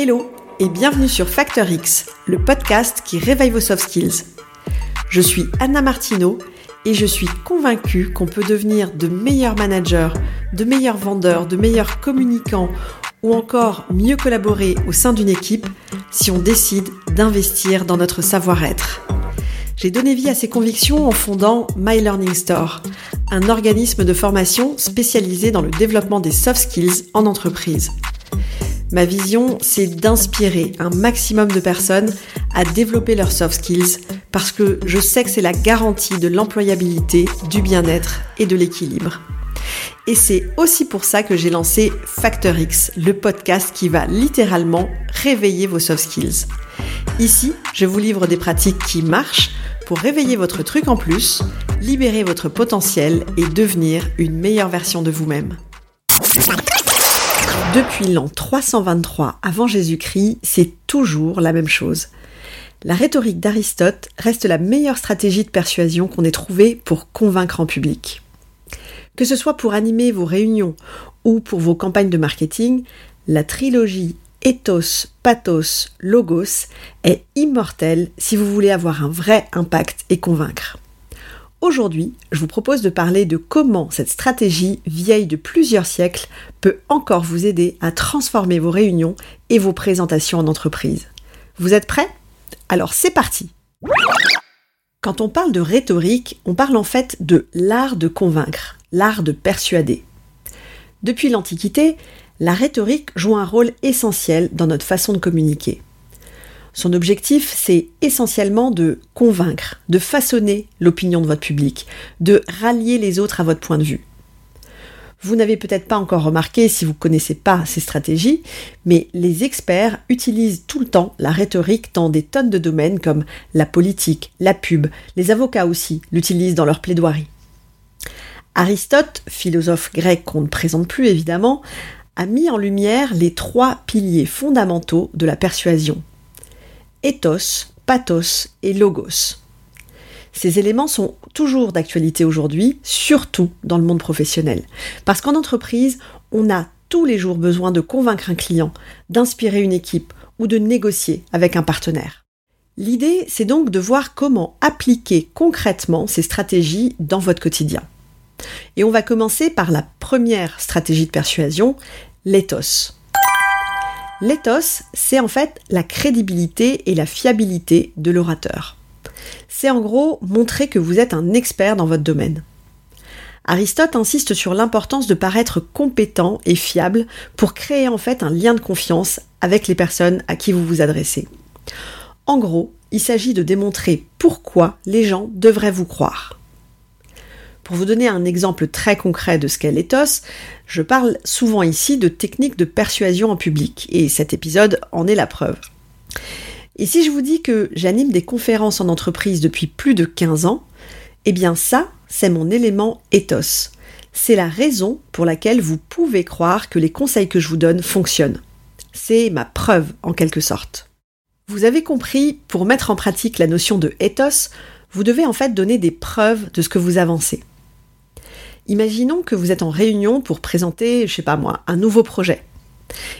Hello et bienvenue sur Factor X, le podcast qui réveille vos soft skills. Je suis Anna Martineau et je suis convaincue qu'on peut devenir de meilleurs managers, de meilleurs vendeurs, de meilleurs communicants ou encore mieux collaborer au sein d'une équipe si on décide d'investir dans notre savoir-être. J'ai donné vie à ces convictions en fondant My Learning Store, un organisme de formation spécialisé dans le développement des soft skills en entreprise. Ma vision, c'est d'inspirer un maximum de personnes à développer leurs soft skills parce que je sais que c'est la garantie de l'employabilité, du bien-être et de l'équilibre. Et c'est aussi pour ça que j'ai lancé Factor X, le podcast qui va littéralement réveiller vos soft skills. Ici, je vous livre des pratiques qui marchent pour réveiller votre truc en plus, libérer votre potentiel et devenir une meilleure version de vous-même. Depuis l'an 323 avant Jésus-Christ, c'est toujours la même chose. La rhétorique d'Aristote reste la meilleure stratégie de persuasion qu'on ait trouvée pour convaincre en public. Que ce soit pour animer vos réunions ou pour vos campagnes de marketing, la trilogie ethos, pathos, logos est immortelle si vous voulez avoir un vrai impact et convaincre. Aujourd'hui, je vous propose de parler de comment cette stratégie vieille de plusieurs siècles peut encore vous aider à transformer vos réunions et vos présentations en entreprise. Vous êtes prêts? Alors c'est parti Quand on parle de rhétorique, on parle en fait de l'art de convaincre, l'art de persuader. Depuis l'Antiquité, la rhétorique joue un rôle essentiel dans notre façon de communiquer. Son objectif, c'est essentiellement de convaincre, de façonner l'opinion de votre public, de rallier les autres à votre point de vue. Vous n'avez peut-être pas encore remarqué si vous ne connaissez pas ces stratégies, mais les experts utilisent tout le temps la rhétorique dans des tonnes de domaines comme la politique, la pub, les avocats aussi l'utilisent dans leur plaidoirie. Aristote, philosophe grec qu'on ne présente plus évidemment, a mis en lumière les trois piliers fondamentaux de la persuasion ethos, pathos et logos. Ces éléments sont toujours d'actualité aujourd'hui, surtout dans le monde professionnel. Parce qu'en entreprise, on a tous les jours besoin de convaincre un client, d'inspirer une équipe ou de négocier avec un partenaire. L'idée, c'est donc de voir comment appliquer concrètement ces stratégies dans votre quotidien. Et on va commencer par la première stratégie de persuasion, l'ethos. L'éthos, c'est en fait la crédibilité et la fiabilité de l'orateur. C'est en gros montrer que vous êtes un expert dans votre domaine. Aristote insiste sur l'importance de paraître compétent et fiable pour créer en fait un lien de confiance avec les personnes à qui vous vous adressez. En gros, il s'agit de démontrer pourquoi les gens devraient vous croire. Pour vous donner un exemple très concret de ce qu'est l'éthos, je parle souvent ici de techniques de persuasion en public, et cet épisode en est la preuve. Et si je vous dis que j'anime des conférences en entreprise depuis plus de 15 ans, eh bien ça, c'est mon élément ethos. C'est la raison pour laquelle vous pouvez croire que les conseils que je vous donne fonctionnent. C'est ma preuve en quelque sorte. Vous avez compris, pour mettre en pratique la notion de ethos, vous devez en fait donner des preuves de ce que vous avancez. Imaginons que vous êtes en réunion pour présenter, je sais pas moi, un nouveau projet.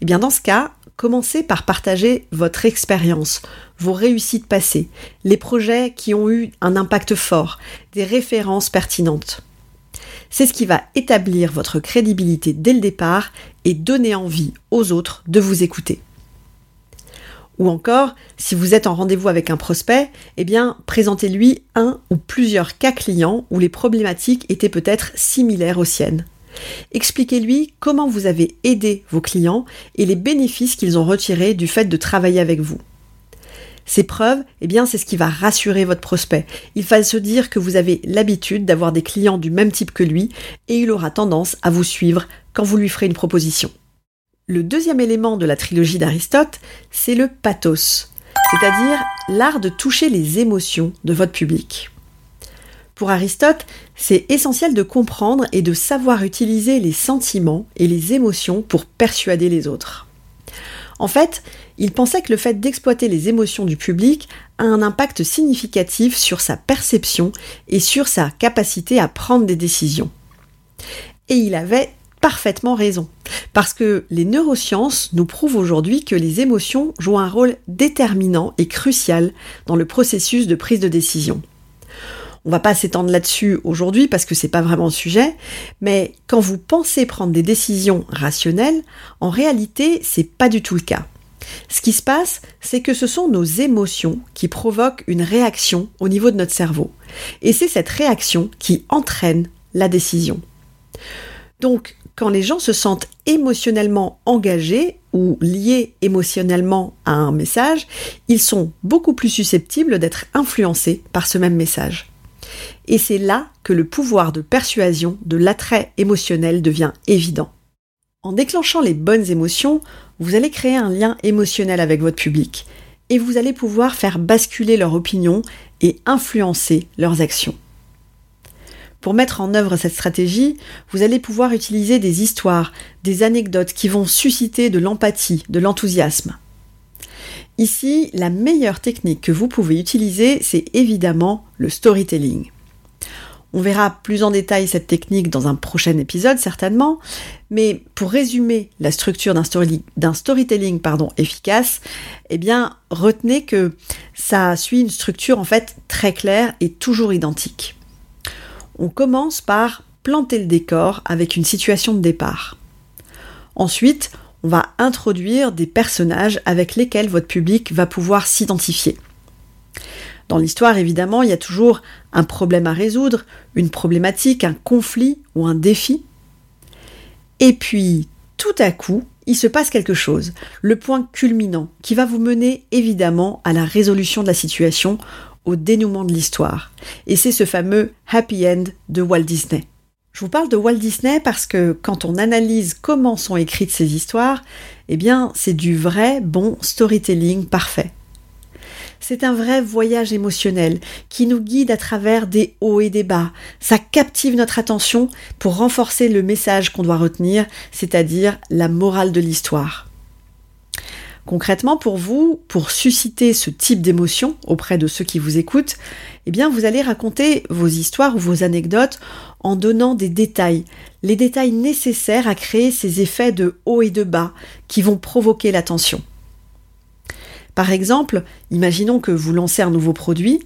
Eh bien, dans ce cas, commencez par partager votre expérience, vos réussites passées, les projets qui ont eu un impact fort, des références pertinentes. C'est ce qui va établir votre crédibilité dès le départ et donner envie aux autres de vous écouter. Ou encore, si vous êtes en rendez-vous avec un prospect, eh bien, présentez-lui un ou plusieurs cas clients où les problématiques étaient peut-être similaires aux siennes. Expliquez-lui comment vous avez aidé vos clients et les bénéfices qu'ils ont retirés du fait de travailler avec vous. Ces preuves, eh bien, c'est ce qui va rassurer votre prospect. Il va se dire que vous avez l'habitude d'avoir des clients du même type que lui et il aura tendance à vous suivre quand vous lui ferez une proposition. Le deuxième élément de la trilogie d'Aristote, c'est le pathos, c'est-à-dire l'art de toucher les émotions de votre public. Pour Aristote, c'est essentiel de comprendre et de savoir utiliser les sentiments et les émotions pour persuader les autres. En fait, il pensait que le fait d'exploiter les émotions du public a un impact significatif sur sa perception et sur sa capacité à prendre des décisions. Et il avait parfaitement raison. Parce que les neurosciences nous prouvent aujourd'hui que les émotions jouent un rôle déterminant et crucial dans le processus de prise de décision. On va pas s'étendre là-dessus aujourd'hui parce que c'est pas vraiment le sujet, mais quand vous pensez prendre des décisions rationnelles, en réalité, c'est pas du tout le cas. Ce qui se passe, c'est que ce sont nos émotions qui provoquent une réaction au niveau de notre cerveau. Et c'est cette réaction qui entraîne la décision. Donc, quand les gens se sentent émotionnellement engagés ou liés émotionnellement à un message, ils sont beaucoup plus susceptibles d'être influencés par ce même message. Et c'est là que le pouvoir de persuasion de l'attrait émotionnel devient évident. En déclenchant les bonnes émotions, vous allez créer un lien émotionnel avec votre public et vous allez pouvoir faire basculer leur opinion et influencer leurs actions. Pour mettre en œuvre cette stratégie, vous allez pouvoir utiliser des histoires, des anecdotes qui vont susciter de l'empathie, de l'enthousiasme. Ici, la meilleure technique que vous pouvez utiliser, c'est évidemment le storytelling. On verra plus en détail cette technique dans un prochain épisode certainement, mais pour résumer la structure d'un storytelling efficace, eh bien retenez que ça suit une structure en fait très claire et toujours identique. On commence par planter le décor avec une situation de départ. Ensuite, on va introduire des personnages avec lesquels votre public va pouvoir s'identifier. Dans l'histoire, évidemment, il y a toujours un problème à résoudre, une problématique, un conflit ou un défi. Et puis, tout à coup, il se passe quelque chose, le point culminant, qui va vous mener évidemment à la résolution de la situation, au dénouement de l'histoire. Et c'est ce fameux happy end de Walt Disney. Je vous parle de Walt Disney parce que quand on analyse comment sont écrites ces histoires, eh bien, c'est du vrai bon storytelling parfait. C'est un vrai voyage émotionnel qui nous guide à travers des hauts et des bas. Ça captive notre attention pour renforcer le message qu'on doit retenir, c'est-à-dire la morale de l'histoire. Concrètement, pour vous, pour susciter ce type d'émotion auprès de ceux qui vous écoutent, eh bien, vous allez raconter vos histoires ou vos anecdotes en donnant des détails, les détails nécessaires à créer ces effets de haut et de bas qui vont provoquer l'attention. Par exemple, imaginons que vous lancez un nouveau produit,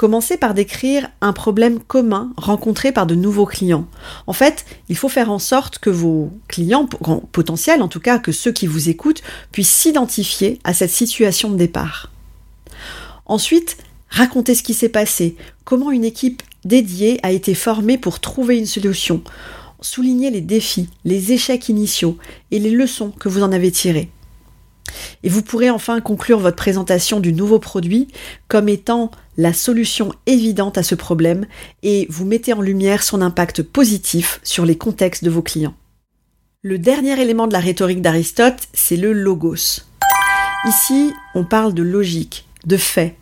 commencez par décrire un problème commun rencontré par de nouveaux clients. En fait, il faut faire en sorte que vos clients potentiels, en tout cas que ceux qui vous écoutent, puissent s'identifier à cette situation de départ. Ensuite, racontez ce qui s'est passé, comment une équipe dédiée a été formée pour trouver une solution, soulignez les défis, les échecs initiaux et les leçons que vous en avez tirées. Et vous pourrez enfin conclure votre présentation du nouveau produit comme étant la solution évidente à ce problème et vous mettez en lumière son impact positif sur les contextes de vos clients. Le dernier élément de la rhétorique d'Aristote, c'est le logos. Ici, on parle de logique, de fait,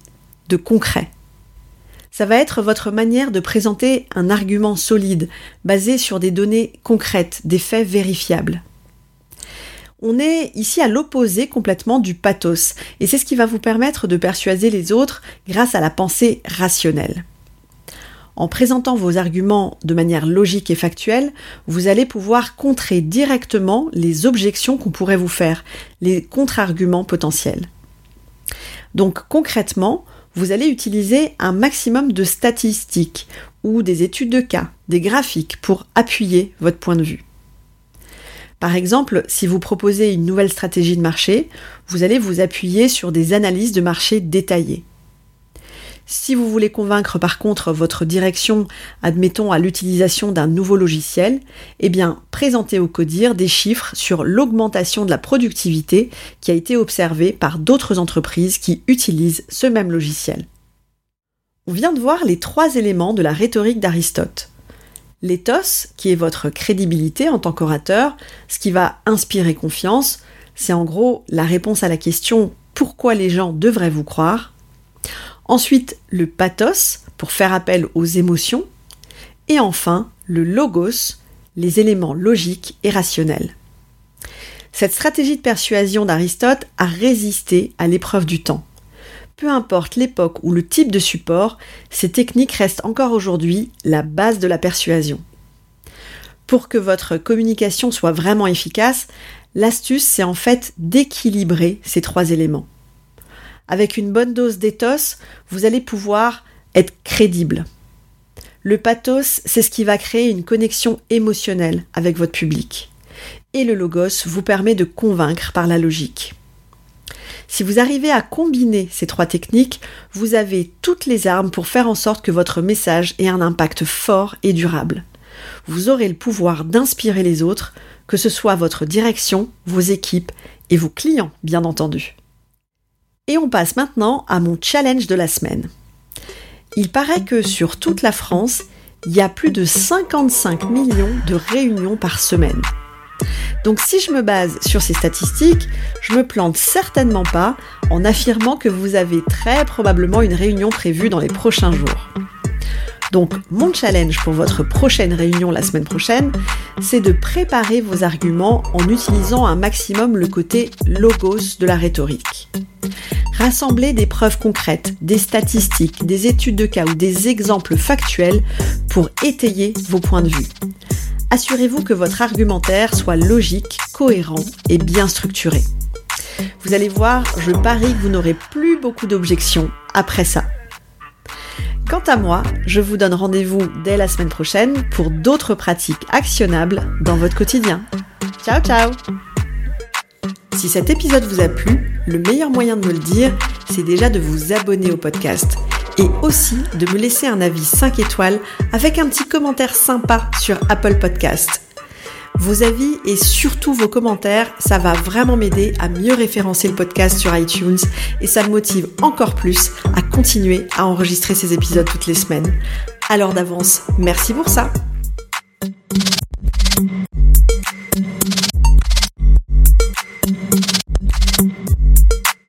de concret. Ça va être votre manière de présenter un argument solide, basé sur des données concrètes, des faits vérifiables. On est ici à l'opposé complètement du pathos, et c'est ce qui va vous permettre de persuader les autres grâce à la pensée rationnelle. En présentant vos arguments de manière logique et factuelle, vous allez pouvoir contrer directement les objections qu'on pourrait vous faire, les contre-arguments potentiels. Donc concrètement, vous allez utiliser un maximum de statistiques ou des études de cas, des graphiques pour appuyer votre point de vue. Par exemple, si vous proposez une nouvelle stratégie de marché, vous allez vous appuyer sur des analyses de marché détaillées. Si vous voulez convaincre par contre votre direction, admettons à l'utilisation d'un nouveau logiciel, eh bien, présentez au CODIR des chiffres sur l'augmentation de la productivité qui a été observée par d'autres entreprises qui utilisent ce même logiciel. On vient de voir les trois éléments de la rhétorique d'Aristote. L'éthos, qui est votre crédibilité en tant qu'orateur, ce qui va inspirer confiance, c'est en gros la réponse à la question pourquoi les gens devraient vous croire. Ensuite, le pathos, pour faire appel aux émotions. Et enfin, le logos, les éléments logiques et rationnels. Cette stratégie de persuasion d'Aristote a résisté à l'épreuve du temps peu importe l'époque ou le type de support, ces techniques restent encore aujourd'hui la base de la persuasion. Pour que votre communication soit vraiment efficace, l'astuce, c'est en fait d'équilibrer ces trois éléments. Avec une bonne dose d'éthos, vous allez pouvoir être crédible. Le pathos, c'est ce qui va créer une connexion émotionnelle avec votre public. Et le logos vous permet de convaincre par la logique. Si vous arrivez à combiner ces trois techniques, vous avez toutes les armes pour faire en sorte que votre message ait un impact fort et durable. Vous aurez le pouvoir d'inspirer les autres, que ce soit votre direction, vos équipes et vos clients, bien entendu. Et on passe maintenant à mon challenge de la semaine. Il paraît que sur toute la France, il y a plus de 55 millions de réunions par semaine. Donc si je me base sur ces statistiques, je me plante certainement pas en affirmant que vous avez très probablement une réunion prévue dans les prochains jours. Donc mon challenge pour votre prochaine réunion la semaine prochaine, c'est de préparer vos arguments en utilisant un maximum le côté logos de la rhétorique. Rassemblez des preuves concrètes, des statistiques, des études de cas ou des exemples factuels pour étayer vos points de vue assurez-vous que votre argumentaire soit logique, cohérent et bien structuré. Vous allez voir, je parie que vous n'aurez plus beaucoup d'objections après ça. Quant à moi, je vous donne rendez-vous dès la semaine prochaine pour d'autres pratiques actionnables dans votre quotidien. Ciao ciao Si cet épisode vous a plu, le meilleur moyen de me le dire, c'est déjà de vous abonner au podcast et aussi de me laisser un avis 5 étoiles avec un petit commentaire sympa sur Apple Podcast. Vos avis et surtout vos commentaires, ça va vraiment m'aider à mieux référencer le podcast sur iTunes et ça me motive encore plus à continuer à enregistrer ces épisodes toutes les semaines. Alors d'avance, merci pour ça.